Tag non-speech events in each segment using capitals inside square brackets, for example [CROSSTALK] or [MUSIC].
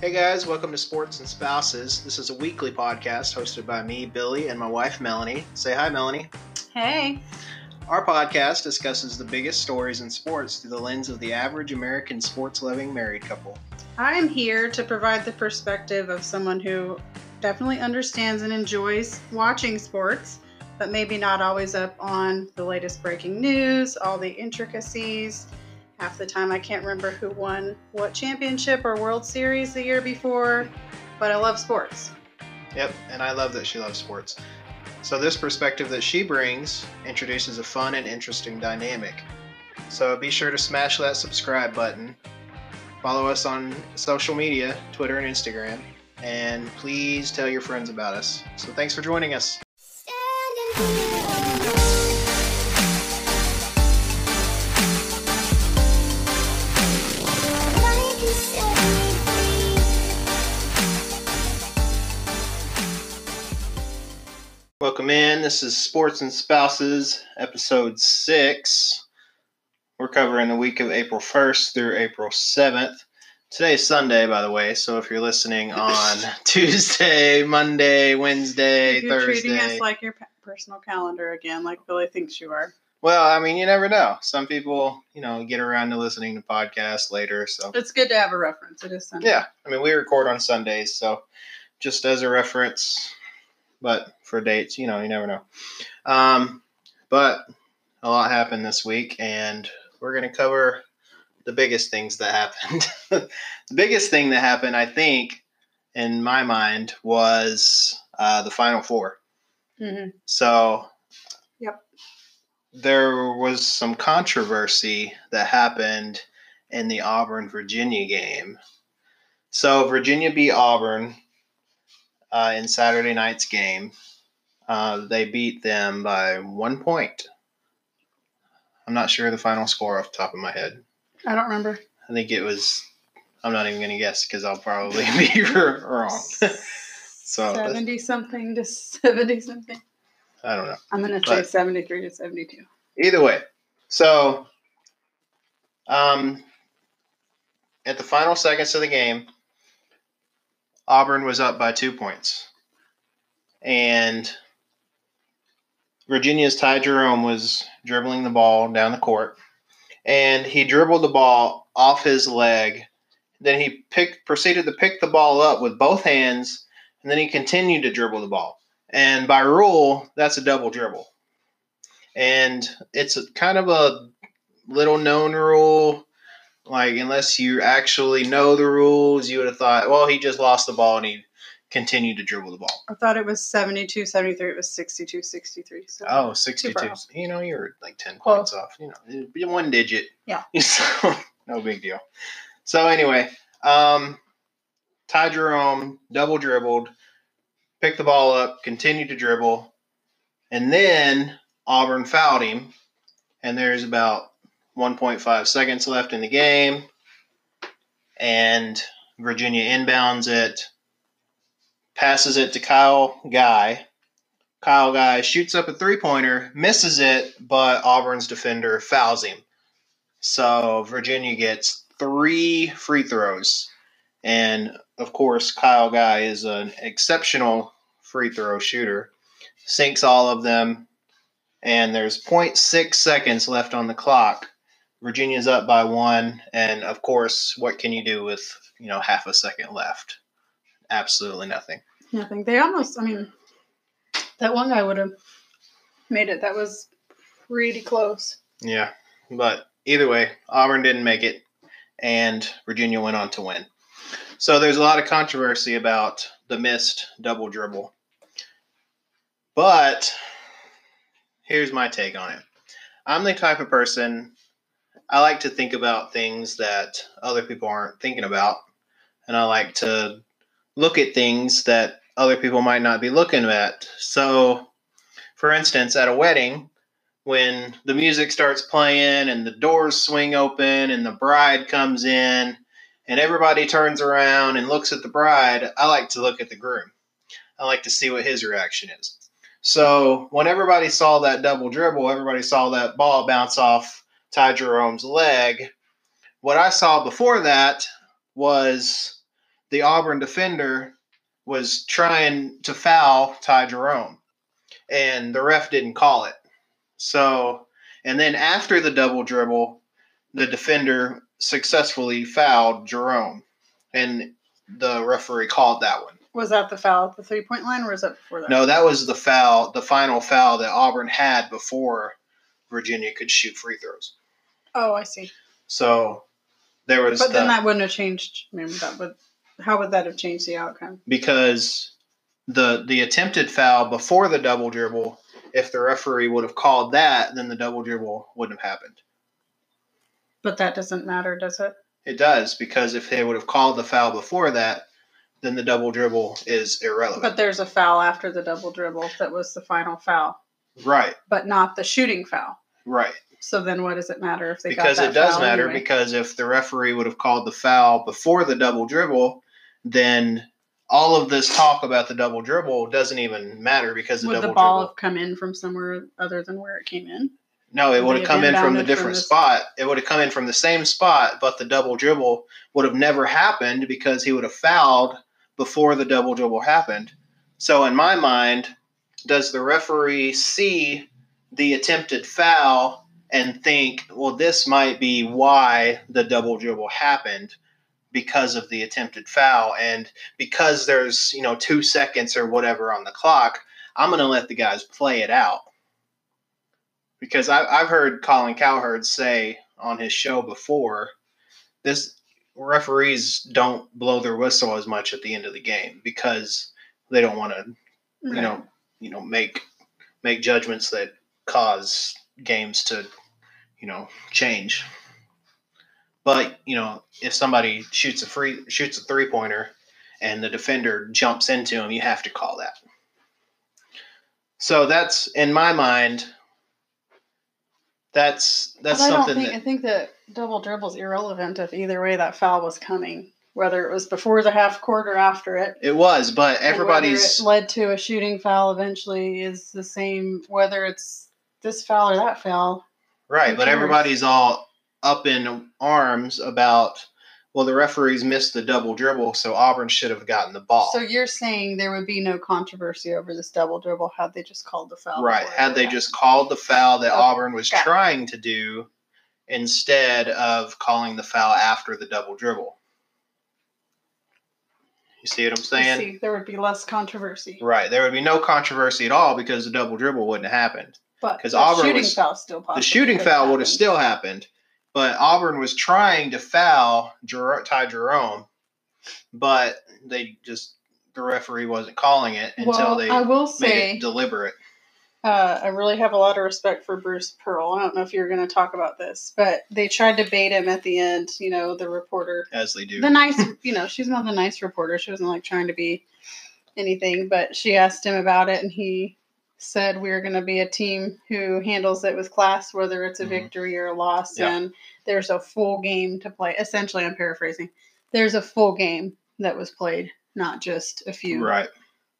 Hey guys, welcome to Sports and Spouses. This is a weekly podcast hosted by me, Billy, and my wife, Melanie. Say hi, Melanie. Hey. Our podcast discusses the biggest stories in sports through the lens of the average American sports loving married couple. I'm here to provide the perspective of someone who definitely understands and enjoys watching sports, but maybe not always up on the latest breaking news, all the intricacies. Half the time, I can't remember who won what championship or World Series the year before, but I love sports. Yep, and I love that she loves sports. So, this perspective that she brings introduces a fun and interesting dynamic. So, be sure to smash that subscribe button. Follow us on social media Twitter and Instagram. And please tell your friends about us. So, thanks for joining us. Welcome in. This is Sports and Spouses, episode six. We're covering the week of April 1st through April 7th. Today is Sunday, by the way, so if you're listening [LAUGHS] on Tuesday, Monday, Wednesday, You're Thursday. treating us like your personal calendar again, like Billy thinks you are. well, I mean, you never know. Some people, you know, get around to listening to podcasts later, so. It's good to have a reference. It is Sunday. Yeah, I mean, we record on Sundays, so just as a reference, but for dates, you know, you never know. Um, but a lot happened this week, and we're going to cover the biggest things that happened. [LAUGHS] the biggest thing that happened, I think, in my mind, was uh, the Final Four. hmm So, Yep. there was some controversy that happened in the Auburn Virginia game. So, Virginia beat Auburn uh, in Saturday night's game. Uh, they beat them by one point. I'm not sure the final score off the top of my head. I don't remember. I think it was. I'm not even going to guess because I'll probably [LAUGHS] be wrong. [LAUGHS] so 70 something to 70 something. I don't know. I'm going to say 73 to 72. either way so um at the final seconds of the game auburn was up by two points. And virginia's ty jerome was dribbling the ball down the court. And he dribbled the ball off his leg. Then he picked proceeded to pick the ball up with both hands. And then he continued to dribble the ball. And by rule that's a double dribble. And it's a, kind of a little known rule. Like unless you actually know the rules, you would have thought, well, he just lost the ball and he continued to dribble the ball. I thought it was 72 73. It was 62 63. So. Oh, 62. You know, you're like 10 Close. points off. You know, it'd be one digit. Yeah. [LAUGHS] So, no big deal. So, anyway, um, Ty Jerome double dribbled, picked the ball up, continued to dribble, and then Auburn fouled him. And there's about 1.5 seconds left in the game. And Virginia inbounds it, passes it to Kyle Guy. Kyle Guy shoots up a three pointer, misses it, but Auburn's defender fouls him. So Virginia gets three free throws. And of course, Kyle Guy is an exceptional free throw shooter, sinks all of them. And there's 0.6 seconds left on the clock. Virginia's up by one. And of course, what can you do with, you know, half a second left? Absolutely nothing. Nothing. They almost, I mean, that one guy would have made it. That was pretty close. Yeah, but either way, Auburn didn't make it, and Virginia went on to win. So there's a lot of controversy about the missed double dribble. But here's my take on it. I'm the type of person I like to think about things that other people aren't thinking about, and I like to look at things that other people might not be looking at. So, for instance, at a wedding, when the music starts playing and the doors swing open and the bride comes in and everybody turns around and looks at the bride, I like to look at the groom. I like to see what his reaction is. So when everybody saw that double dribble, everybody saw that ball bounce off Ty Jerome's leg. What I saw before that was the Auburn defender was trying to foul Ty Jerome, and the ref didn't call it. So, and then after the double dribble, the defender successfully fouled Jerome, and the referee called that one. Was that the foul at the three point line, or was that before that? No, that was the foul, the final foul that Auburn had before Virginia could shoot free throws. Oh, I see. So there was But then that wouldn't have changed. I mean, that would. How would that have changed the outcome? because the the attempted foul before the double dribble, if the referee would have called that, then the double dribble wouldn't have happened. But that doesn't matter, does it? It does because if they would have called the foul before that, then the double dribble is irrelevant. But there's a foul after the double dribble that was the final foul, right, but not the shooting foul. right. So then, what does it matter if they because got that it does matter anyway? because if the referee would have called the foul before the double dribble, then all of this talk about the double dribble doesn't even matter because the would double the ball dribble. have come in from somewhere other than where it came in? No, it would have come in from the inbounded from different spot. It would have come in from the same spot, but the double dribble would have never happened because he would have fouled before the double dribble happened. So in my mind, does the referee see the attempted foul and think, well, this might be why the double dribble happened because of the attempted foul. And because there's, you know, 2 seconds or whatever on the clock, I'm going to let the guys play it out. Because I, I've heard Colin Cowherd say on his show before, this referees don't blow their whistle as much at the end of the game because they don't want to, you know, you know, make make judgments that cause games to, you know, change. But you know, if somebody shoots a free shoots a three pointer and the defender jumps into him, you have to call that. So that's in my mind. That's that's but I don't something think that I think that double dribble's irrelevant if either way that foul was coming, whether it was before the half court or after it. it was. But everybody's led to a shooting foul eventually is the same whether it's this foul or that foul. Right. But everybody's all up in arms about. Well, the referees missed the double dribble, so Auburn should have gotten the ball. So you're saying there would be no controversy over this double dribble had they just called the foul? Right. Had they happened. just called the foul that Okay. Auburn was it. trying to do instead of calling the foul after the double dribble. You see what I'm saying? see, there would be less controversy. Right. There would be no controversy at all because the double dribble wouldn't have happened. But 'Cause the Auburn shooting was- foul still possible. the shooting foul would have still happened, but Auburn was trying to foul Jer- Ty Jerome, but they just the referee wasn't calling it until well, they I will made say it deliberate. uh, I really have a lot of respect for Bruce Pearl. I don't know if you're going to talk about this, but they tried to bait him at the end. You know, the reporter, As they do. the nice, you know, she's not the nice reporter. She wasn't like trying to be anything, but she asked him about it, and he said we're going to be a team who handles it with class, whether it's a Mhm. victory or a loss, Yeah. and there's a full game to play. Essentially, I'm paraphrasing. There's a full game that was played, not just a few right.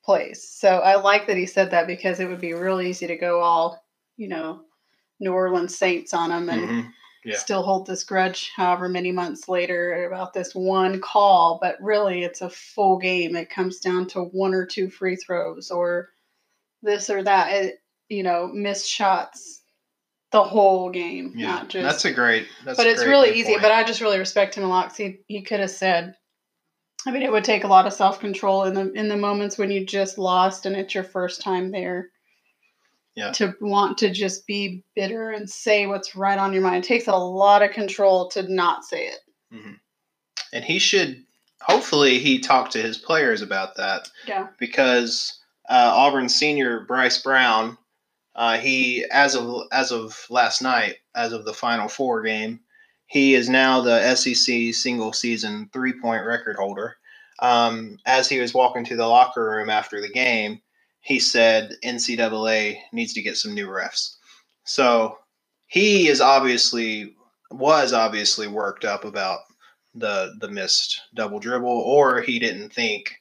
plays. So I like that he said that because it would be real easy to go all, you know, New Orleans Saints on him and Mhm. Yeah. still hold this grudge however many months later about this one call. But really, it's a full game. It comes down to one or two free throws or this or that. It, you know, missed shots the whole game, Yeah. not just. that's a great. That's but it's great really easy. point. But I just really respect him a lot. 'cause he he could have said. I mean, it would take a lot of self control in the in the moments when you just lost and it's your first time there. Yeah. To want to just be bitter and say what's right on your mind it takes a lot of control to not say it. Mm-hmm. and he should. Hopefully, he talked to his players about that. Yeah. because uh, Auburn senior Bryce Brown, uh, he as of as of last night, as of the Final Four game, he is now the SEC single season three point record holder. Um, as he was walking to the locker room after the game, he said NCAA needs to get some new refs. So he is obviously was obviously worked up about the the missed double dribble, or he didn't think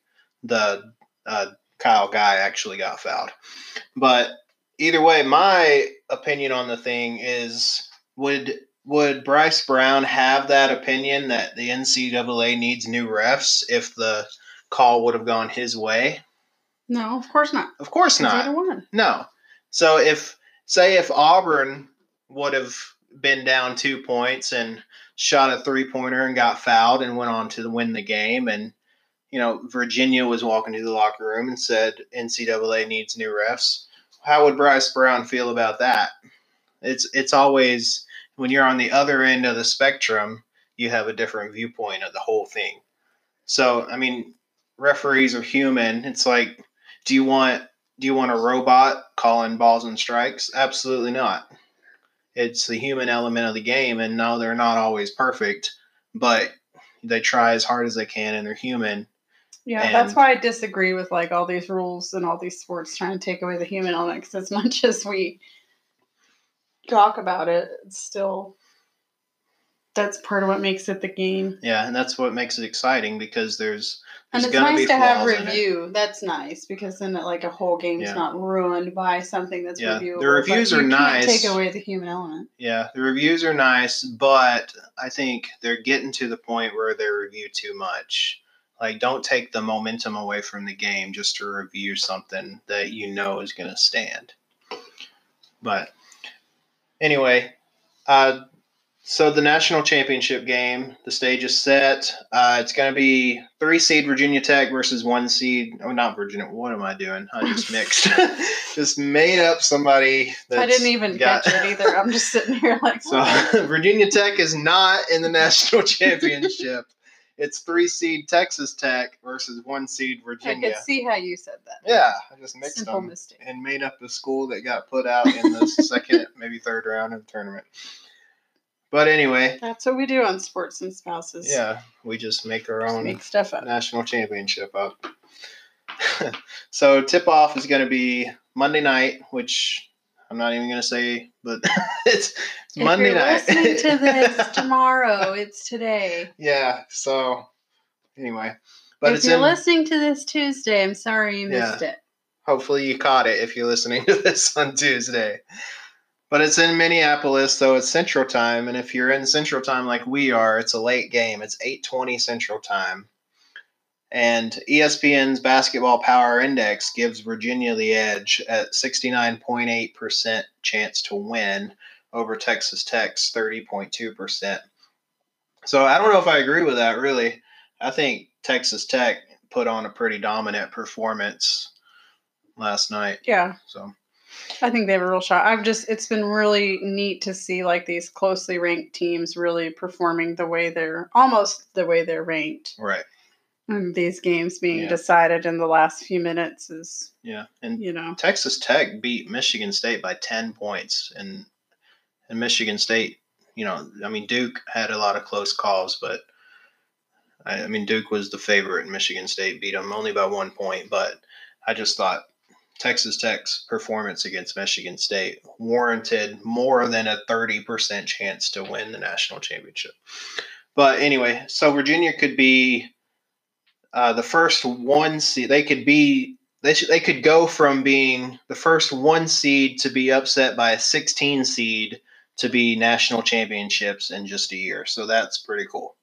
the uh, Kyle Guy actually got fouled. But either way, my opinion on the thing is would would Bryce Brown have that opinion that the NCAA needs new refs if the call would have gone his way? No, of course not. Of course not. Either one. No. So if say if Auburn would have been down two points and shot a three pointer and got fouled and went on to win the game and you know Virginia was walking to the locker room and said NCAA needs new refs, how would Bryce Brown feel about that? It's it's always when you're on the other end of the spectrum, you have a different viewpoint of the whole thing. So I mean, referees are human. It's like, do you want do you want a robot calling balls and strikes? Absolutely not. It's the human element of the game, and no, they're not always perfect, but they try as hard as they can, and they're human. Yeah, And- that's why I disagree with like all these rules and all these sports trying to take away the human element. 'cause as [LAUGHS] much as we talk about it, it's still that's part of what makes it the game. Yeah, and that's what makes it exciting because there's And there's it's gonna nice be to have flaws in it. review. That's nice because then like a whole game's Yeah. not ruined by something that's Yeah, the reviewable. but reviews are nice. Take away the human element. Yeah, the reviews are nice, but I think they're getting to the point where they review too much. Like, don't take the momentum away from the game just to review something that you know is going to stand. But anyway, uh, so the national championship game, the stage is set. Uh, it's going to be three seed Virginia Tech versus one seed. Oh, not Virginia. What am I doing? I just [LAUGHS] mixed. [LAUGHS] just made up somebody. I didn't even got- catch it either. I'm just sitting here like, [LAUGHS] so Virginia Tech is not in the national championship. It's three seed Texas Tech versus one seed Virginia. I could see how you said that. Yeah, I just mixed Simple them mistake. and made up the school that got put out in the [LAUGHS] second, maybe third round of the tournament. But anyway, That's what we do on Sports and Spouses. yeah, we just make our Just own make stuff up. national championship up. [LAUGHS] so tip off is going to be Monday night, which I'm not even going to say, but it's, [LAUGHS] it's If Monday you're night. listening to [LAUGHS] this tomorrow, it's today. yeah. So anyway, but if it's you're in. listening to this Tuesday, I'm sorry you Yeah. missed it. Hopefully you caught it if you're listening to [LAUGHS] this on Tuesday. But it's in Minneapolis, so it's Central Time, and if you're in Central Time like we are, it's a late game. It's 8:20 Central Time. And ESPN's Basketball Power Index gives Virginia the edge at 69.8% chance to win over Texas Tech's 30.2%. So I don't know if I agree with that really. I think Texas Tech put on a pretty dominant performance last night. Yeah, So I think they have a real shot. I've just it's been really neat to see like these closely ranked teams really performing the way they're almost the way they're ranked. right, And these games being Yeah. decided in the last few minutes is, yeah, and you know, Texas Tech beat Michigan State by ten points, and and Michigan State, you know, I mean Duke had a lot of close calls, but I, I mean Duke was the favorite, and Michigan State beat them only by one point. But I just thought Texas Tech's performance against Michigan State warranted more than a thirty percent chance to win the national championship. But anyway, so Virginia could be uh, the first one seed. They could be they should, they could go from being the first one seed to be upset by a 16 seed to be national championships in just a year. So that's pretty cool.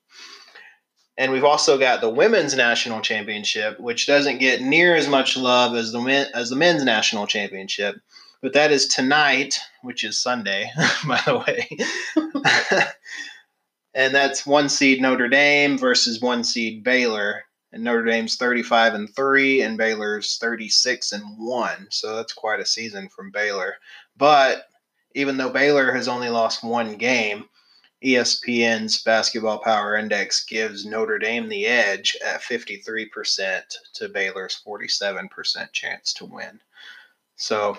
And we've also got the women's national championship, which doesn't get near as much love as the men, as the men's national championship, but that is tonight, which is Sunday, [LAUGHS] by the way. [LAUGHS] and that's one seed Notre Dame versus one seed Baylor and Notre Dame's 35 and 3 and Baylor's 36 and 1. So that's quite a season from Baylor. But even though Baylor has only lost one game, ESPN's Basketball Power Index gives Notre Dame the edge at 53% to Baylor's 47% chance to win. So,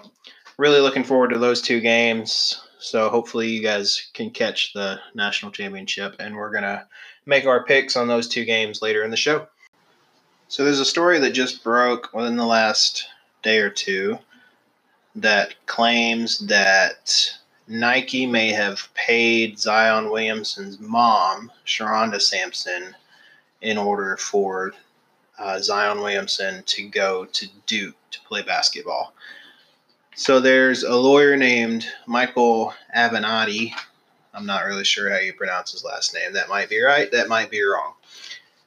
really looking forward to those two games. So, hopefully, you guys can catch the national championship, and we're going to make our picks on those two games later in the show. So there's a story that just broke within the last day or two that claims that Nike may have paid Zion Williamson's mom, Sharonda Sampson, in order for uh, Zion Williamson to go to Duke to play basketball. So there's a lawyer named Michael Avenatti I'm not really sure how you pronounce his last name. That might be right. That might be wrong.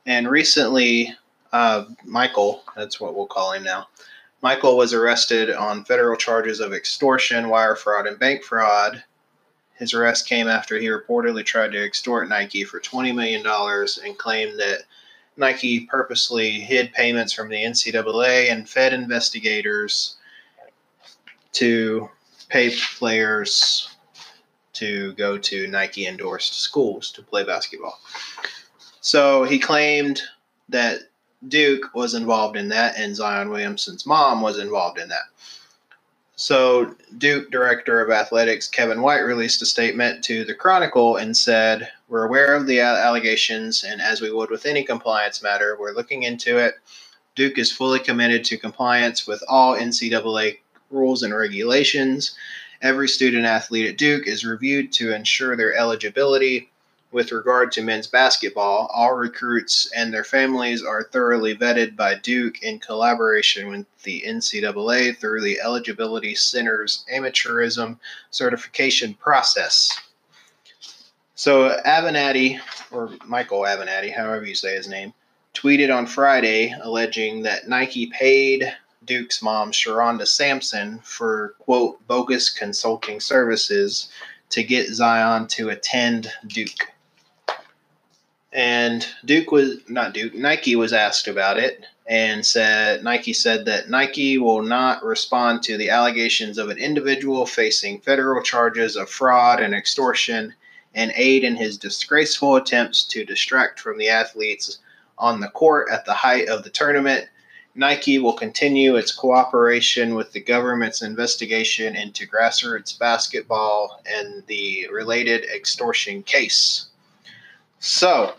And recently, uh, Michael, that's what we'll call him now. Michael was arrested on federal charges of extortion, wire fraud, and bank fraud. His arrest came after he reportedly tried to extort Nike for $20 million and claimed that Nike purposely hid payments from the NCAA and fed investigators to pay players to go to Nike endorsed schools to play basketball. So he claimed that Duke was involved in that, and Zion Williamson's mom was involved in that. So, Duke Director of Athletics Kevin White released a statement to the Chronicle and said, We're aware of the allegations, and as we would with any compliance matter, we're looking into it. Duke is fully committed to compliance with all NCAA rules and regulations. Every student athlete at Duke is reviewed to ensure their eligibility with regard to men's basketball, all recruits and their families are thoroughly vetted by Duke in collaboration with the NCAA through the Eligibility Center's amateurism certification process. So, Avenatti, or Michael Avenatti, however you say his name, tweeted on Friday alleging that Nike paid Duke's mom, Sharonda Sampson, for quote bogus consulting services to get Zion to attend Duke. And Duke was not Duke, Nike was asked about it and said Nike said that Nike will not respond to the allegations of an individual facing federal charges of fraud and extortion and aid in his disgraceful attempts to distract from the athletes on the court at the height of the tournament. Nike will continue its cooperation with the government's investigation into grassroots basketball and the related extortion case. So,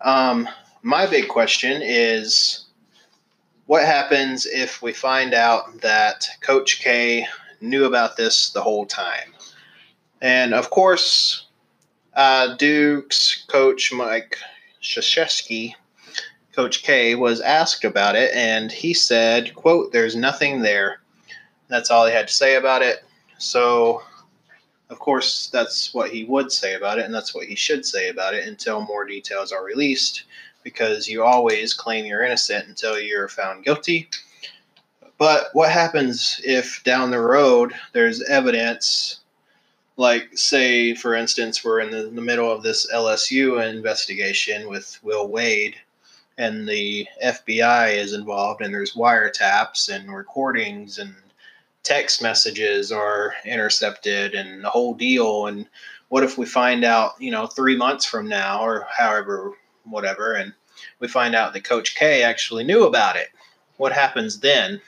um, my big question is what happens if we find out that Coach K knew about this the whole time? And of course, uh, Duke's coach Mike Krzyzewski, Coach K, was asked about it, and he said, "quote There's nothing there." That's all he had to say about it. So of course, that's what he would say about it, and that's what he should say about it until more details are released, because you always claim you're innocent until you're found guilty. But what happens if down the road there's evidence, like, say, for instance, we're in the, the middle of this LSU investigation with Will Wade, and the FBI is involved, and there's wiretaps and recordings and text messages are intercepted and the whole deal. And what if we find out you know three months from now or however whatever and we find out that coach k actually knew about it? What happens then?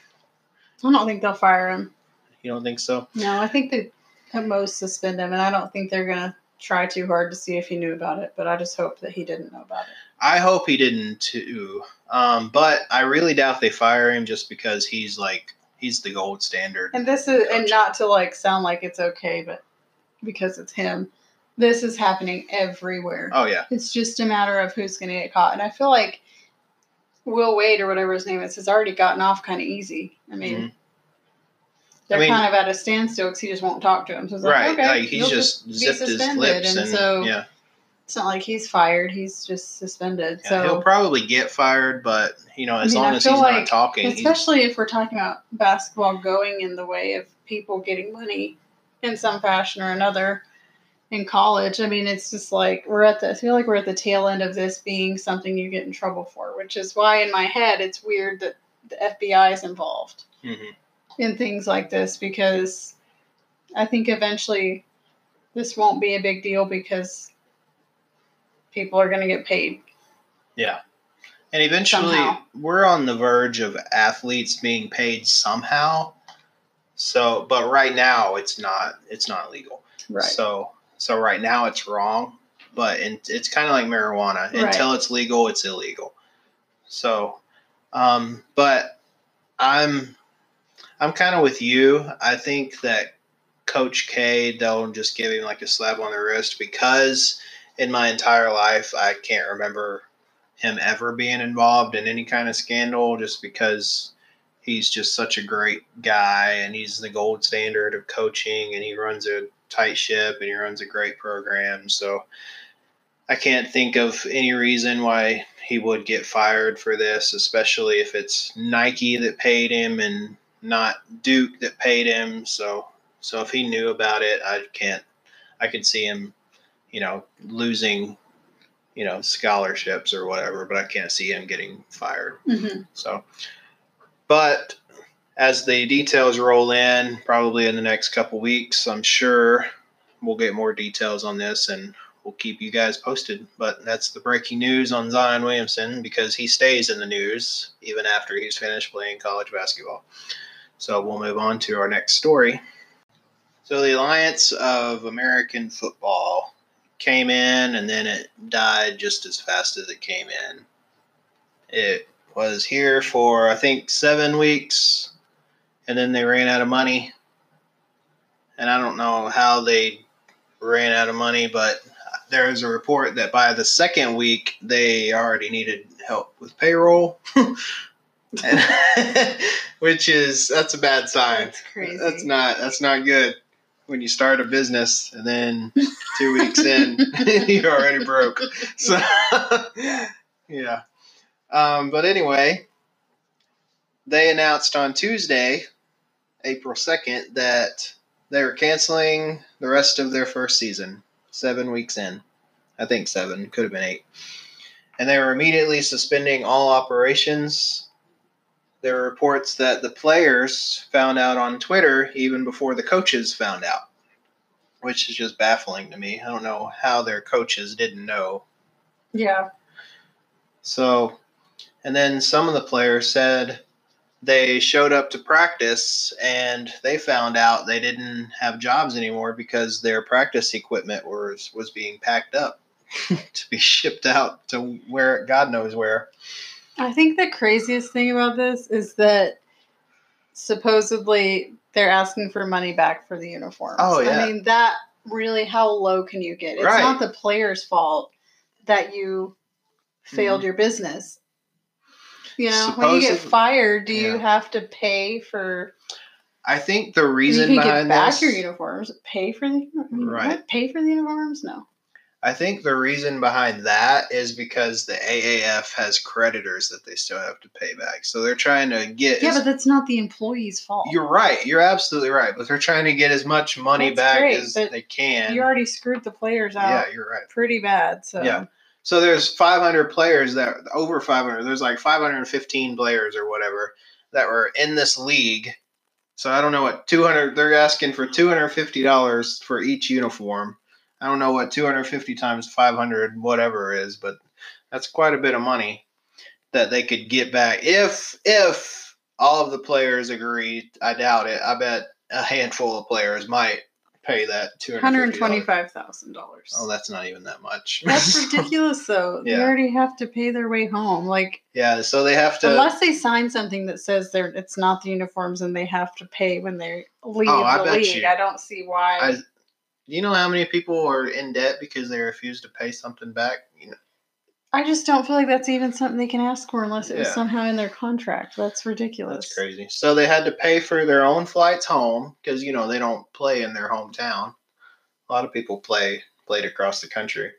I don't think they'll fire him. You don't think so? No i think they at most suspend him and i don't think they're going to try too hard to see if he knew about it but i just hope that he didn't know about it. I hope he didn't too. Um, but i really doubt they fire him just because he's like he's the gold standard. And this is, and not to like sound like it's okay, but because it's him, this is happening everywhere. Oh yeah, it's just a matter of who's going to get caught. And I feel like Will Wade or whatever his name is has already gotten off kind of easy. I mean. Mm-hmm. They're I mean, kind of at a standstill because he just won't talk to him. So it's right, like, okay, like he's just zipped his lips, and, and so yeah it's not like he's fired. He's just suspended. Yeah, so he'll probably get fired, but you know, as I mean, long as he's like, not talking, especially if we're talking about basketball going in the way of people getting money in some fashion or another in college. I mean, it's just like we're at the. I feel like we're at the tail end of this being something you get in trouble for, which is why in my head it's weird that the FBI is involved mm-hmm. in things like this because I think eventually this won't be a big deal because people are going to get paid. Yeah. And eventually, somehow. we're on the verge of athletes being paid somehow. So, but right now, it's not. It's not legal. Right. So, so right now, it's wrong. But in, it's kind of like marijuana. Right. Until it's legal, it's illegal. So, um, but I'm, I'm kind of with you. I think that Coach K, they'll just give him like a slap on the wrist because in my entire life, I can't remember him ever being involved in any kind of scandal just because he's just such a great guy and he's the gold standard of coaching and he runs a tight ship and he runs a great program. So I can't think of any reason why he would get fired for this, especially if it's Nike that paid him and not Duke that paid him. So so if he knew about it, I can't I could see him, you know, losing, you know, scholarships or whatever, but I can't see him getting fired. Mm-hmm. So but as the details roll in, probably in the next couple weeks, I'm sure we'll get more details on this and we'll keep you guys posted. But that's the breaking news on Zion Williamson because he stays in the news even after he's finished playing college basketball. So we'll move on to our next story. So the Alliance of American Football came in and then it died just as fast as it came in. It was here for I think seven weeks and then they ran out of money. And I don't know how they ran out of money, but there is a report that by the second week they already needed help with payroll, [LAUGHS] and, [LAUGHS] which is that's a bad sign. That's crazy. That's not that's not good when you start a business and then [LAUGHS] two weeks in [LAUGHS] you're already broke. [LAUGHS] So yeah. Um, but anyway, they announced on Tuesday, April second, that they were canceling the rest of their first season seven weeks in. I think seven, could have been eight. And they were immediately suspending all operations. There were reports that the players found out on Twitter even before the coaches found out, which is just baffling to me. I don't know how their coaches didn't know. Yeah. So, and then some of the players said they showed up to practice and they found out they didn't have jobs anymore because their practice equipment was was being packed up [LAUGHS] to be shipped out to where God knows where. I think the craziest thing about this is that supposedly they're asking for money back for the uniforms. Oh, yeah. I mean, that really, how low can you get? It's Right. not the player's fault that you failed Mhm. your business. You know, when you get fired, do you have to pay for? I think the reason you can behind get back this, your uniforms. Pay for the Right. What? Pay for the uniforms? No. I think the reason behind that is because the AAF has creditors that they still have to pay back. So they're trying to get Yeah, as- but that's not the employee's fault. You're right. You're absolutely right. But they're trying to get as much money That's back great, as they can. you already screwed the players out yeah, you're right. pretty bad. So Yeah. So there's 500 players that over 500. There's like 515 players or whatever that were in this league. So I don't know what 200. They're asking for 250 dollars for each uniform. I don't know what 250 times 500 whatever is, but that's quite a bit of money that they could get back if if all of the players agree. I doubt it. I bet a handful of players might pay that 250 hundred twenty-five thousand dollars. Oh, that's not even that much. [LAUGHS] That's ridiculous, though. They already have to pay their way home. Like, yeah, so they have to. unless they sign something that says they're it's not the uniforms and they have to pay when they leave Oh, I the bet league. you. I don't see why. I- you know how many people are in debt because they refuse to pay something back? You know, I just don't feel like that's even something they can ask for unless it was somehow in their contract. That's ridiculous. that's crazy. So they had to pay for their own flights home because you know they don't play in their hometown. A lot of people play played across the country,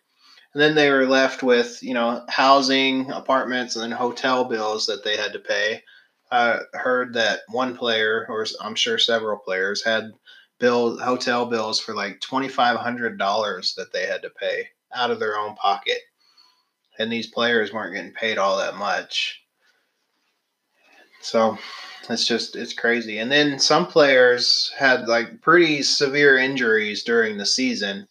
and then they were left with you know housing, apartments, and then hotel bills that they had to pay. I heard that one player, or I'm sure several players, had bill hotel bills for like twenty five hundred dollars that they had to pay out of their own pocket, and these players weren't getting paid all that much. So it's just it's crazy. And then some players had like pretty severe injuries during the season.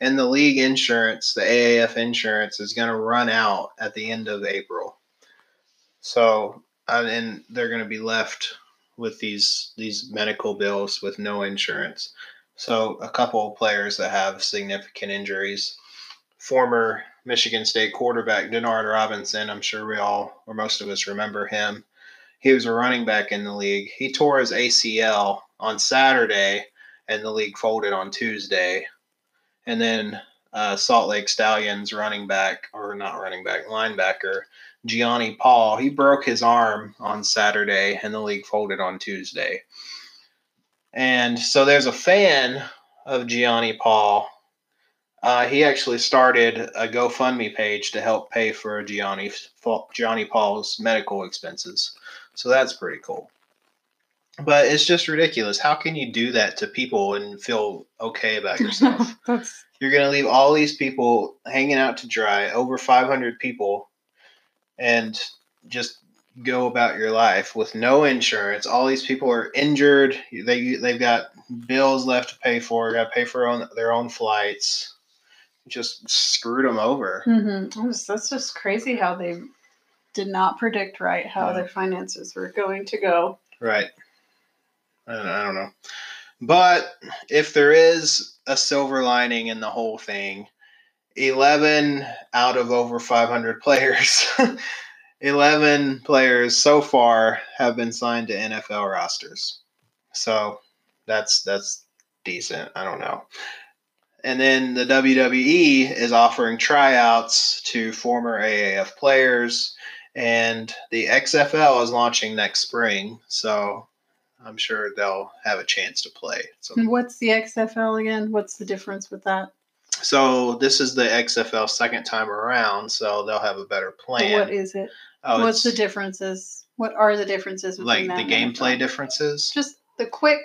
And the league insurance, the AAF insurance, is going to run out at the end of April. So, and they're going to be left with these these medical bills with no insurance. So, a couple of players that have significant injuries. Former Michigan State quarterback Denard Robinson, I'm sure we all or most of us remember him he was a running back in the league. He tore his ACL on Saturday, and the league folded on Tuesday. And then uh, Salt Lake Stallions running back, or not running back, linebacker, Gionni Paul, he broke his arm on Saturday, and the league folded on Tuesday. And so there's a fan of Gionni Paul. Uh, he actually started a GoFundMe page to help pay for Gionni Gionni Paul's medical expenses. So that's pretty cool. But it's just ridiculous. How can you do that to people and feel okay about [LAUGHS] yourself? You're going to leave all these people hanging out to dry, over 500 people, and just go about your life with no insurance. All these people are injured. They they've got bills left to pay for. Got to pay for own, their own flights. Just screwed them over. mm-hmm. that's just crazy how they did not predict right how No. their finances were going to go. Right. I don't know. But if there is a silver lining in the whole thing, 11 out of over 500 players, [LAUGHS] 11 players so far have been signed to NFL rosters. So that's that's decent. I don't know. And then the WWE is offering tryouts to former AAF players and the XFL is launching next spring, so I'm sure they'll have a chance to play. So, what's the XFL again? What's the difference with that? So this is the XFL second time around, so they'll have a better plan. What is it? oh, What's the differences? What are the differences between like that the gameplay NFL? differences. Just the quick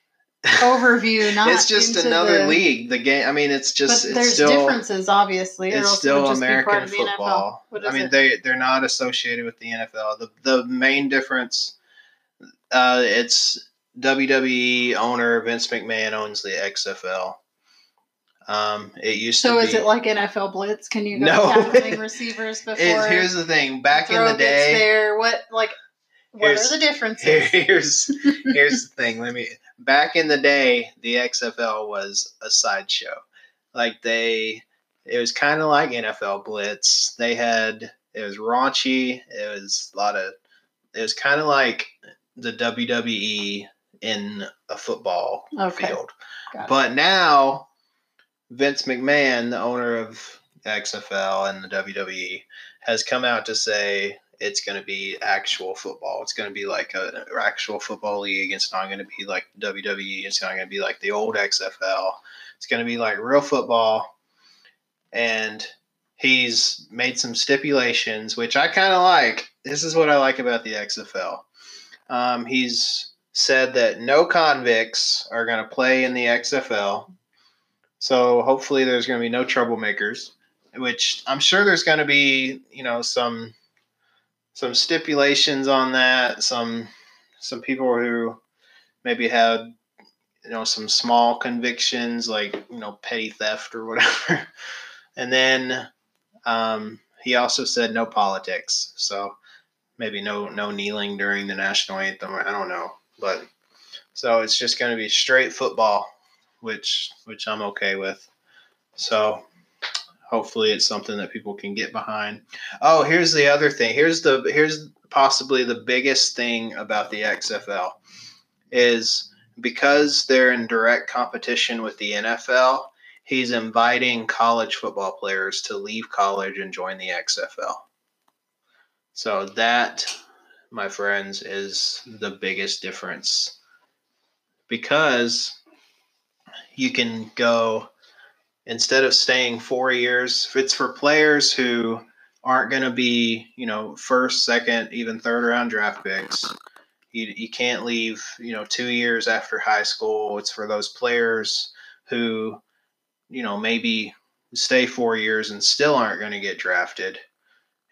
[LAUGHS] overview. Not it's just another the- league. The game. I mean, it's But just it's there's still differences, obviously. it's still just be part American of the NFL. football. I mean, it? they they're not associated with the NFL. The the main difference, uh, it's WWE owner Vince McMahon owns the XFL. Um, it used So to is it like NFL Blitz? Can you go No. tackling [LAUGHS] receivers before it- here's the thing. Back in the day, there? What like what are the differences? [LAUGHS] here's [LAUGHS] here's the thing. Let me. Back in the day, the XFL was a sideshow. Like they, it was kind of like NFL Blitz. They had it was raunchy. It was a lot of. It was kind of like the WWE in a football Okay. field. Got it. But now, Vince McMahon, the owner of XFL and the WWE, has come out to say it's going to be actual football. It's going to be like an actual football league. It's not going to be like WWE. It's not going to be like the old XFL. It's going to be like real football. And he's made some stipulations, which I kind of like. This is what I like about the XFL. Um, he's said that no convicts are going to play in the XFL. So hopefully there's going to be no troublemakers, which I'm sure there's going to be, you know, some some stipulations on that, some some people who maybe had you know some small convictions like, you know, petty theft or whatever. [LAUGHS] and then um, he also said no politics. So maybe no no kneeling during the national anthem. I don't know, but so it's just going to be straight football, which which I'm okay with. So hopefully it's something that people can get behind. Oh, here's the other thing. Here's the here's possibly the biggest thing about the XFL is because they're in direct competition with the NFL, he's inviting college football players to leave college and join the XFL. So that, my friends, is the biggest difference because you can go instead of staying four years. If it's for players who aren't going to be, you know, first, second, even third round draft picks, you, you can't leave, you know, two years after high school. It's for those players who, you know, maybe stay four years and still aren't going to get drafted.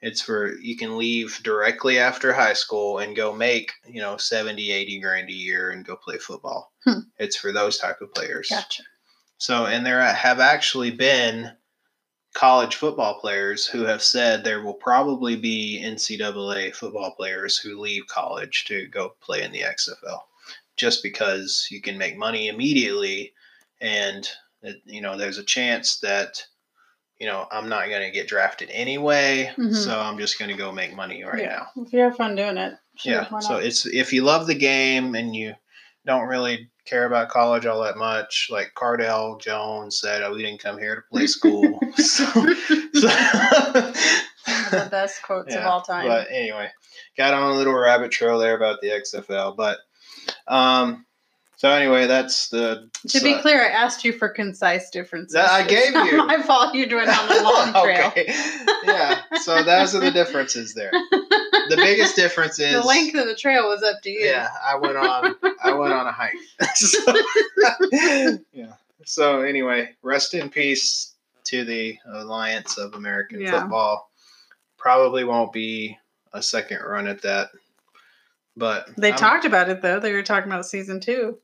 It's for you can leave directly after high school and go make, you know, 70, 80 grand a year and go play football. Hmm. It's for those type of players. Gotcha. So, and there have actually been college football players who have said there will probably be NCAA football players who leave college to go play in the XFL just because you can make money immediately and it, you know there's a chance that you know I'm not going to get drafted anyway Mhm. so I'm just going to go make money right yeah. now If you have fun doing it, sure, yeah so it's if you love the game and you don't really care about college all that much like Cardale Jones said oh we didn't come here to play school [LAUGHS] [LAUGHS] so, [LAUGHS] so the best quotes of all time. but anyway got on a little rabbit trail there about the xfl but um So anyway, that's the. To be clear, I asked you for concise differences. That I gave you. My fault. You went on the long [LAUGHS] trail. okay. Yeah. So those are the differences there. The biggest [LAUGHS] difference is the length of the trail was up to you. Yeah, I went on. I went on a hike. [LAUGHS] so, yeah. So anyway, rest in peace to the Alliance of American Yeah. Football. Probably won't be a second run at that, but They I'm- talked about it though. They were talking about season two.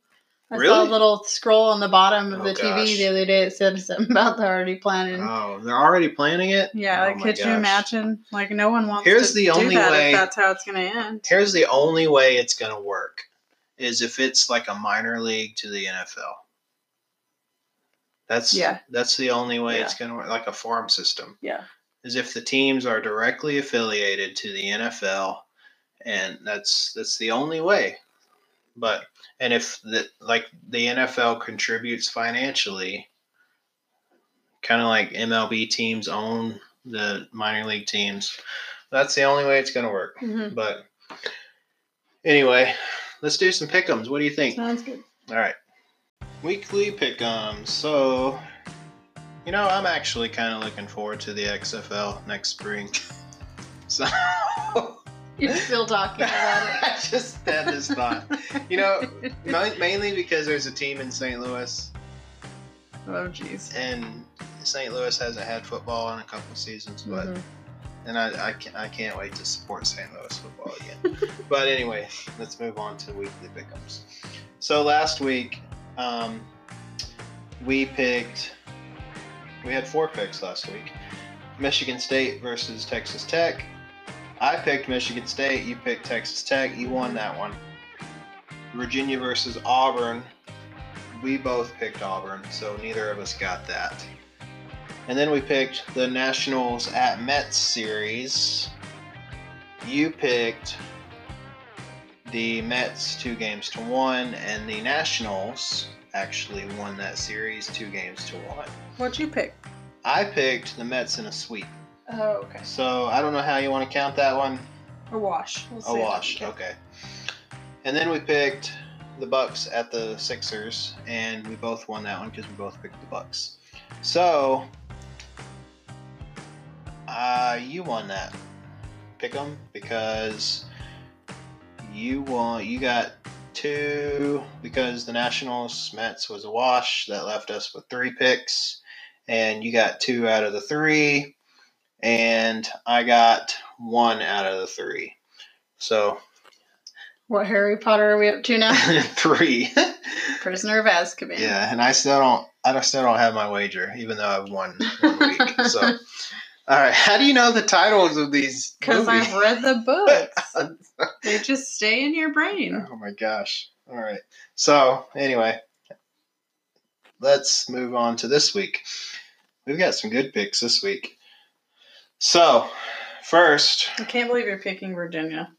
I saw a little scroll on the bottom of Oh, the TV gosh. the other day. It said something [LAUGHS] about they're already planning. Oh, they're already planning it. yeah, Oh like could you imagine? Like no one wants Here's to the do only that way- that's how it's going to end. Here's the only way it's going to work is if it's like a minor league to the NFL. That's Yeah. That's the only way it's going to work, like a farm system. Yeah. Is if the teams are directly affiliated to the NFL, and that's that's the only way. But and if the like the NFL contributes financially, kind of like MLB teams own the minor league teams, that's the only way it's going to work. Mhm. But anyway, let's do some pickums. What do you think? Sounds good. All right. Weekly pickums. So, you know, I'm actually kind of looking forward to the XFL next spring. [LAUGHS] So, You're still talking about it. I just had this thought. You know, mainly because there's a team in St. Louis, Oh jeez. and St. Louis hasn't had football in a couple seasons, but Mhm. and I, I, can't, I can't wait to support St. Louis football again. [LAUGHS] but anyway, let's move on to weekly pickups. So last week, um, we picked. We had four picks last week: Michigan State versus Texas Tech. I picked Michigan State. You picked Texas Tech. You won that one. Virginia versus Auburn. We both picked Auburn, so neither of us got that. And then we picked the Nationals at Mets series. You picked the Mets two games to one, and the Nationals actually won that series two games to one. What'd you pick? I picked the Mets in a sweep. Oh, okay. So I don't know how you want to count that one. A wash. We'll A wash. Okay. And then we picked the Bucks at the Sixers, and we both won that one because we both picked the Bucks. So, uh, you won that pick 'em because you won. You got two because the Nationals Mets was a wash that left us with three picks, and you got two out of the three, and I got one out of the three. So What Harry Potter are we up to now? [LAUGHS] three. Prisoner of Azkaban. yeah, and I still don't. I still don't have my wager, even though I've won one week. So, [LAUGHS] all right. How do you know the titles of these? Because? I've read the [LAUGHS] books. they just stay in your brain. oh my gosh! All right. So anyway, let's move on to this week. We've got some good picks this week. So, first, I can't believe you're picking Virginia.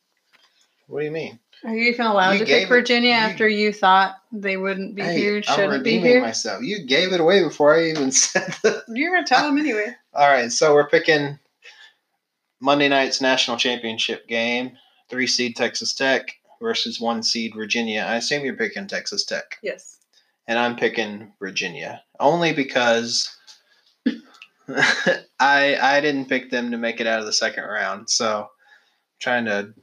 what do you mean? Are you even allowed You to gave pick it- Virginia you- after you thought they wouldn't be Hey, here, I'm shouldn't be redeeming here? myself. You gave it away before I even [LAUGHS] said that. You're gonna tell them anyway. [LAUGHS] All right, so we're picking Monday night's national championship game. Three seed Texas Tech versus one seed Virginia. I assume you're picking Texas Tech, Yes. and I'm picking Virginia only because [LAUGHS] I I didn't pick them to make it out of the second round. So trying to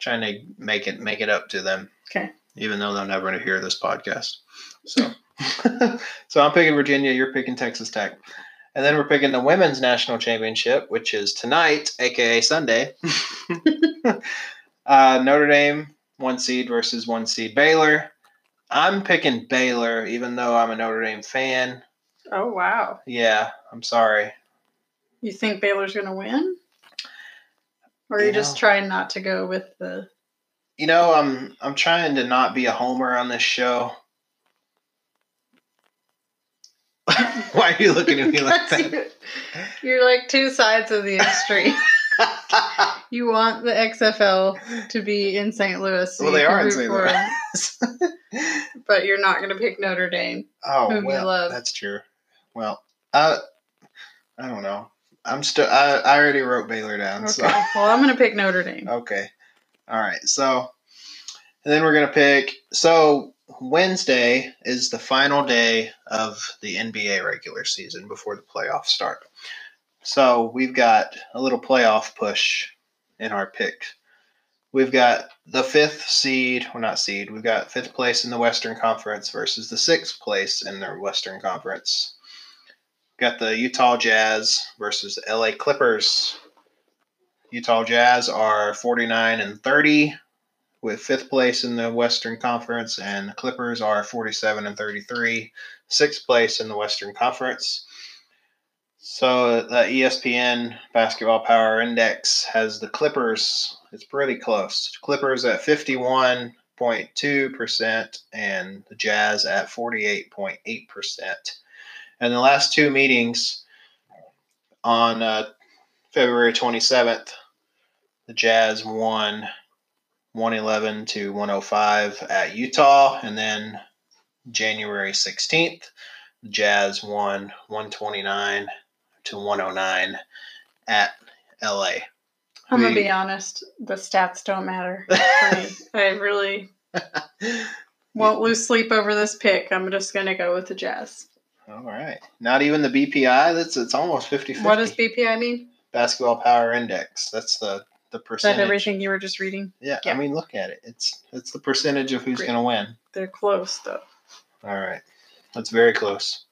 trying to make it make it up to them. Okay. Even though they'll never hear this podcast. So [LAUGHS] so I'm picking Virginia, you're picking Texas Tech. And then we're picking the women's national championship, which is tonight, aka Sunday. [LAUGHS] uh, Notre Dame, one seed versus one seed Baylor. I'm picking Baylor, even though I'm a Notre Dame fan. Oh wow. Yeah, I'm sorry. You think Baylor's gonna win? Or are you You just know- trying not to go with the You know, I'm I'm trying to not be a homer on this show. [LAUGHS] Why are you looking at me like [LAUGHS] that? you- You're like two sides of the extreme. [LAUGHS] you want the XFL to be in St. Louis, so well, they are in St. Louis. but you're not going to pick Notre Dame. oh, well, love. that's true. Well, uh, I don't know. I'm still. I, I already wrote Baylor down. Okay. So Well, I'm going to pick Notre Dame. okay, all right. So, and then we're gonna pick. So Wednesday is the final day of the NBA regular season before the playoffs start. So we've got a little playoff push in our pick. We've got the fifth seed, well, not seed, we've got fifth place in the Western Conference versus the sixth place in the Western Conference. Got the Utah Jazz versus the LA Clippers. Utah Jazz are 49 and 30 with fifth place in the Western Conference, and the Clippers are 47 and 33, sixth place in the Western Conference. So the ESPN Basketball Power Index has the Clippers. It's pretty close. Clippers at 51.2% and the Jazz at 48.8%. And the last two meetings on uh, February 27th, the Jazz won 111 to 105 at Utah, and then January 16th, the Jazz won 129 to 109 at LA. I'm gonna be honest. The stats don't matter. [LAUGHS] me. I really [LAUGHS] won't lose sleep over this pick. I'm just gonna go with the Jazz. All right. Not even the BPI. That's it's almost 50 What does BPI mean? Basketball Power Index. That's the the Is percentage. that everything you were just reading? Yeah, Yeah. I mean, look at it. It's it's the percentage of who's going to win. They're close though. All right. That's very close.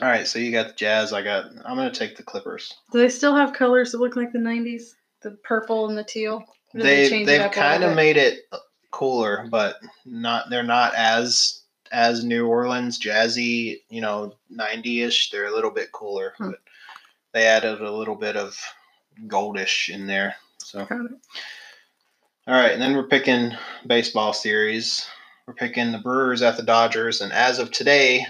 All right, so you got the Jazz. I got. I'm going to take the Clippers. Do they still have colors that look like the '90s? The purple and the teal. Or They it they've kind of made it cooler, but not. They're not as as New Orleans jazzy. You know, 90ish. They're a little bit cooler, Hmm. but they added a little bit of goldish in there. So. All right, and then we're picking baseball series. We're picking the Brewers at the Dodgers, and as of today,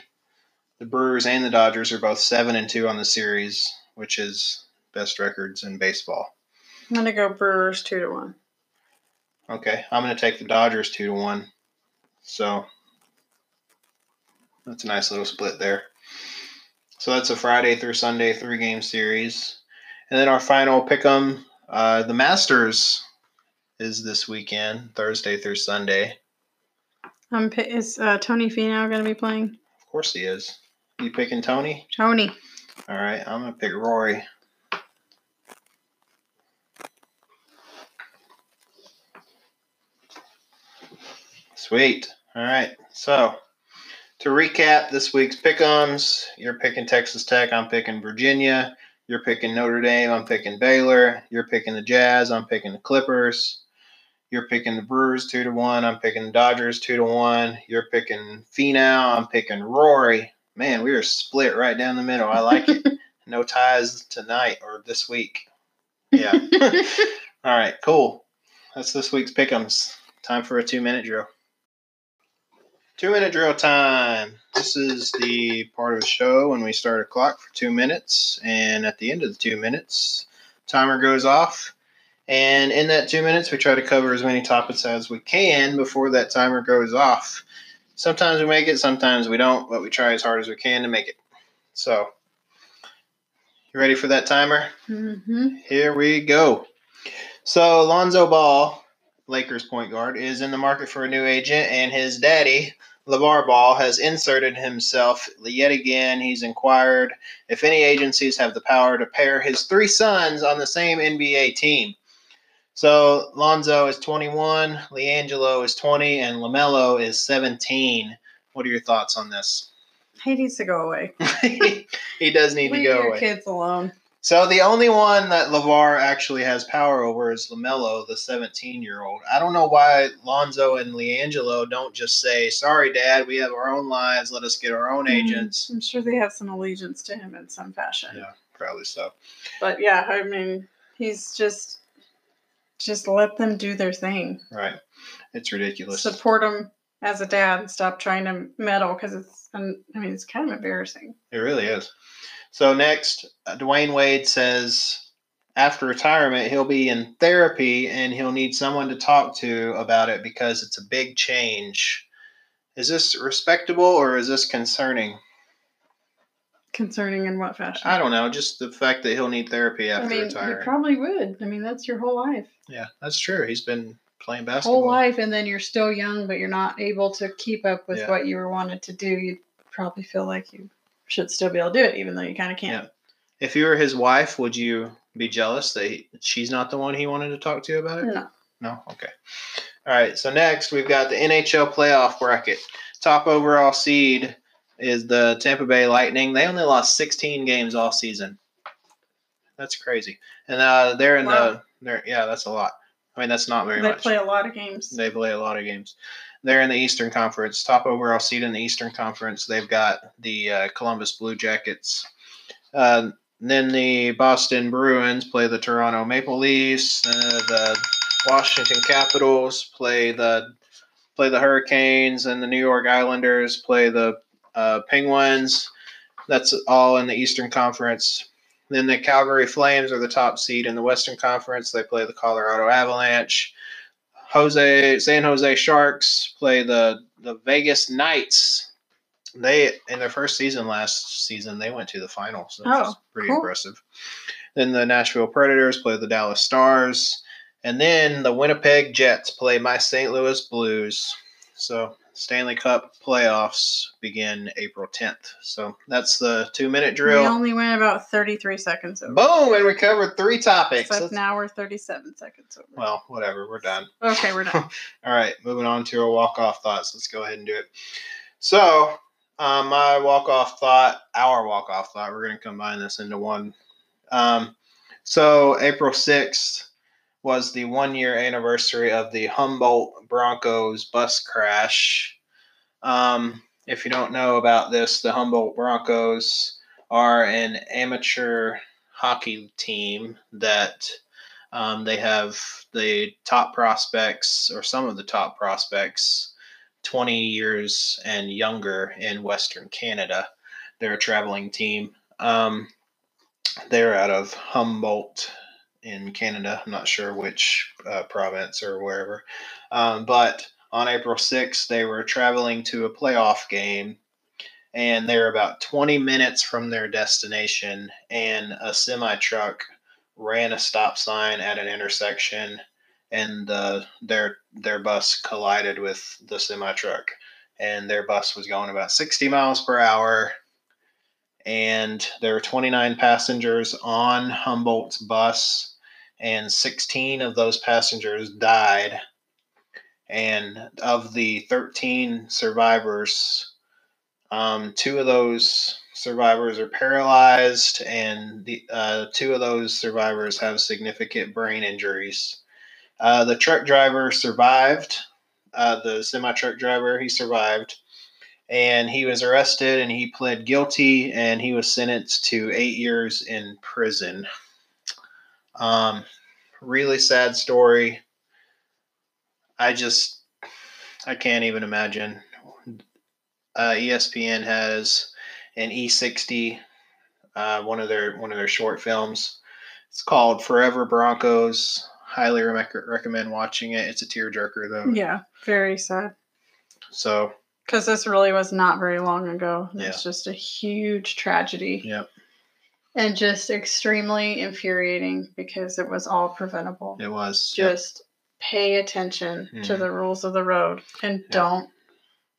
the Brewers and the Dodgers are both seven and two on the series, which is best records in baseball. I'm gonna go Brewers two to one. Okay, I'm going to take the Dodgers two to one. So that's a nice little split there. So that's a Friday through Sunday three game series, and then our final pick 'em. Uh, the Masters is this weekend, Thursday through Sunday. Um, is uh, Tony Finau gonna be playing? Of course he is. You picking Tony? Tony. All right, I'm gonna pick Rory. Sweet. All right. So to recap this week's pick'ems, you're picking Texas Tech. I'm picking Virginia. You're picking Notre Dame. I'm picking Baylor. You're picking the Jazz. I'm picking the Clippers. You're picking the Brewers two to one. I'm picking the Dodgers two to one. You're picking Finau. I'm picking Rory. Man, we are split right down the middle. I like it. [LAUGHS] no ties tonight or this week. Yeah. [LAUGHS] All right, cool. That's this week's pick'ems. Time for a two minute drill. Two minute drill time. This is the part of the show when we start a clock for two minutes, and at the end of the two minutes, timer goes off. And in that two minutes, we try to cover as many topics as we can before that timer goes off. Sometimes we make it, sometimes we don't, but we try as hard as we can to make it. So, you ready for that timer? hmm Here we go. So Lonzo Ball, Lakers point guard, is in the market for a new agent, and his daddy, LaVar Ball, has inserted himself yet again. He's inquired if any agencies have the power to pair his three sons on the same NBA team. So Lonzo is 21, LiAngelo is 20, and LaMelo is 17. What are your thoughts on this? He needs to go away. [LAUGHS] he does need Leave to go your away. kids alone. So the only one that Lavar actually has power over is LaMelo, the 17 year old. I don't know why Lonzo and LiAngelo don't just say, sorry, Dad, we have our own lives. Let us get our own agents. Mm, I'm sure they have some allegiance to him in some fashion. Yeah, probably so. But yeah, I mean, he's just just let them do their thing. Right. It's ridiculous. Support him as a dad and stop trying to meddle because it's. I mean, it's kind of embarrassing. It really is. So next, uh, Dwyane Wade says after retirement he'll be in therapy and he'll need someone to talk to about it because it's a big change. Is this respectable or is this concerning? Concerning in what fashion? I don't know. Just the fact that he'll need therapy I after mean, you retiring. probably would. I mean, that's your whole life. yeah, that's true. He's been playing basketball. whole life and then you're still young but you're not able to keep up with Yeah. what you were wanted to do you probably feel like you should still be able to do it even though you kind of can't If you were his wife, would you be jealous that he, she's not the one he wanted to talk to about it? no No? Okay. All right. So next we've got the NHL playoff bracket. Top overall seed is the Tampa Bay Lightning. They only lost 16 games all season. That's crazy. And uh, they're in Wow. the they're yeah, that's a lot. I mean, that's not very they much. They play a lot of games They play a lot of games. They're in the Eastern Conference. Top overall seed in the Eastern Conference. They've got the uh, Columbus Blue Jackets. Uh, then the Boston Bruins play the Toronto Maple Leafs. Uh, the Washington Capitals play the play the Hurricanes, and the New York Islanders play the uh, Penguins. That's all in the Eastern Conference. Then the Calgary Flames are the top seed in the Western Conference. They play the Colorado Avalanche. Jose San Jose Sharks play the the Vegas Knights. They in their first season last season they went to the finals. Which Oh, is pretty cool. impressive. Then the Nashville Predators play the Dallas Stars, and then the Winnipeg Jets play my St. Louis Blues. So Stanley Cup playoffs begin April 10th. So that's the two minute drill. we only went about 33 seconds over Boom, and we covered three topics. except That's- now we're 37 seconds over well, whatever, we're done. okay we're done [LAUGHS] All right, moving on to our walk off thoughts. Let's go ahead and do it. So, um, my walk off thought, our walk off thought, we're going to combine this into one. Um, so, April 6th was the one year anniversary of the Humboldt Broncos bus crash. Um, if you don't know about this, the Humboldt Broncos are an amateur hockey team that um, they have the top prospects, or some of the top prospects, 20 years and younger in Western Canada. They're a traveling team. Um, they're out of Humboldt in Canada. I'm not sure which uh, province or wherever. Um, but on April 6th, they were traveling to a playoff game and they're about 20 minutes from their destination, and a semi truck ran a stop sign at an intersection, and uh, their their bus collided with the semi truck, and their bus was going about 60 miles per hour, and there were 29 passengers on Humboldt's bus, and 16 of those passengers died, and of the 13 survivors, um, two of those survivors are paralyzed, and the uh, two of those survivors have significant brain injuries. Uh, the truck driver survived. Uh, the semi truck driver he survived, and he was arrested and he pled guilty and he was sentenced to eight years in prison. Um, really sad story. I just I can't even imagine uh, ESPN has an E60, uh, one of their one of their short films. It's called Forever Broncos. Highly rec- recommend watching it. It's a tearjerker though. yeah very sad So because this really was not very long ago Yeah. it's just a huge tragedy Yep. And just extremely infuriating because it was all preventable it was. Yep. just pay attention to Mhm. the rules of the road and don't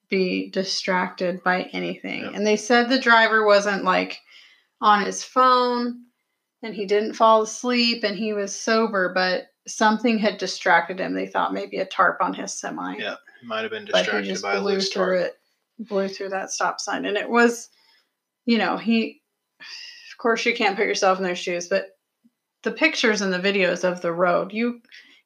be distracted by anything. Yep. And they said the driver wasn't like on his phone and he didn't fall asleep and he was sober, but something had distracted him. They thought maybe a tarp on his semi. Yeah, Might have been But he distracted just by a blew loose through tarp. it, blew through that stop sign. And it was, you know, he, course, you can't put yourself in their shoes, but the pictures and the videos of the road, you,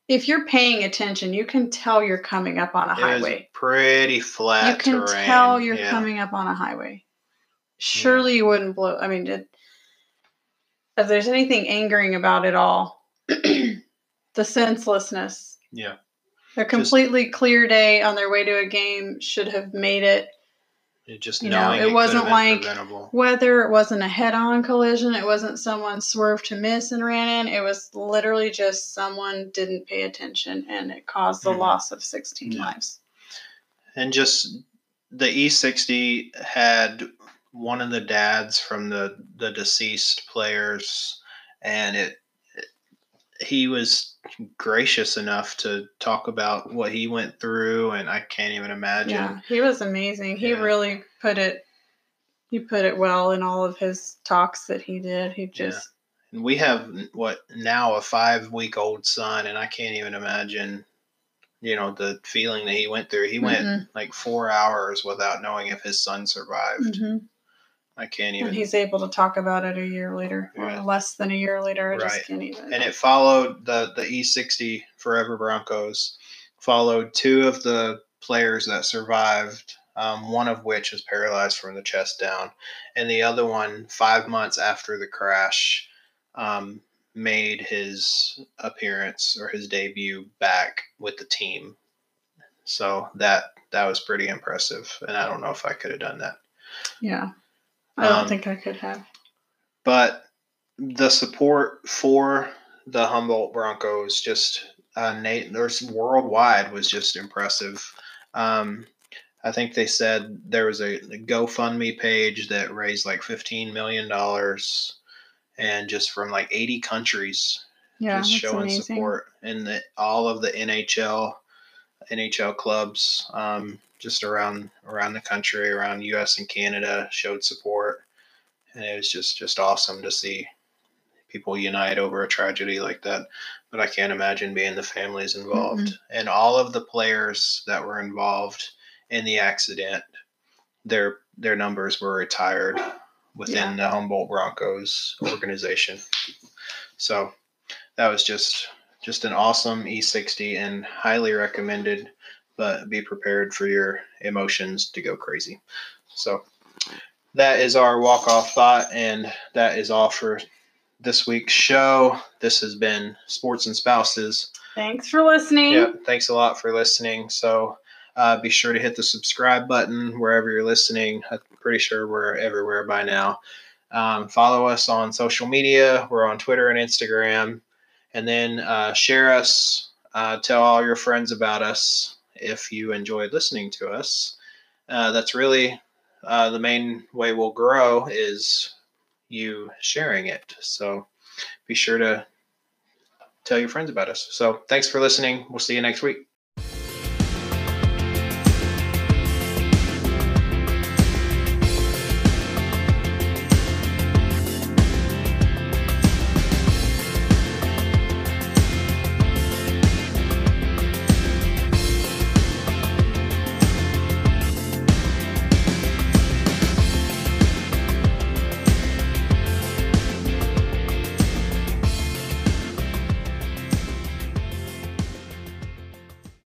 if you're paying attention, you can tell you're coming up on a It highway. pretty flat You can terrain. tell you're yeah. coming up on a highway. Surely you wouldn't blow. I mean, it, if there's anything angering about it all, [CLEARS THROAT] the senselessness. Yeah. A completely clear day on their way to a game should have made it. It just You know, knowing it have wasn't like-. Whether it wasn't a head-on collision, it wasn't someone swerved to miss and ran in. It was literally just someone didn't pay attention, and it caused the Mhm. loss of 16 Yeah. lives. and just the E60 had one of the dads from the the deceased players, and it he was gracious enough to talk about what he went through, and I can't even imagine. Yeah, he was amazing. He Yeah. really put it. He put it well in all of his talks that he did. He Yeah. just And we have what now a five week old son, and I can't even imagine, you know, the feeling that he went through. He went Mhm. like four hours without knowing if his son survived. Mhm. I can't even. and he's able to talk about it a year later, Right. or less than a year later. I Right. just can't even. and it followed the the E60 Forever Broncos followed two of the players that survived. Um, one of which was paralyzed from the chest down, and the other one, five months after the crash, um, made his appearance or his debut back with the team. So that that was pretty impressive, and I don't know if I could have done that. yeah, I don't Um, think I could have. but the support for the Humboldt Broncos just uh, Nate, there's worldwide was just impressive. Um, I think they said there was a, a GoFundMe page that raised like fifteen million dollars, and just from like eighty countries, Yeah, just showing amazing. support, and the, all of the NHL NHL clubs um, just around around the country, around U.S. and Canada, showed support, and it was just just awesome to see people unite over a tragedy like that. But I can't imagine being the families involved mm-hmm. and all of the players that were involved in the accident. Their their numbers were retired within the Humboldt Broncos organization. So that was just just an awesome E60 and highly recommended. But be prepared for your emotions to go crazy. So that is our walk off thought, and that is all for this week's show. This has been Sports and Spouses. Thanks for listening. Yep. Thanks a lot for listening. So uh, be sure to hit the subscribe button wherever you're listening. I'm pretty sure we're everywhere by now. Um, follow us on social media. We're on Twitter and Instagram. And then uh, share us. Uh, tell all your friends about us if you enjoyed listening to us. Uh, that's really uh, the main way we'll grow is you sharing it. So be sure to tell your friends about us. So thanks for listening. We'll see you next week.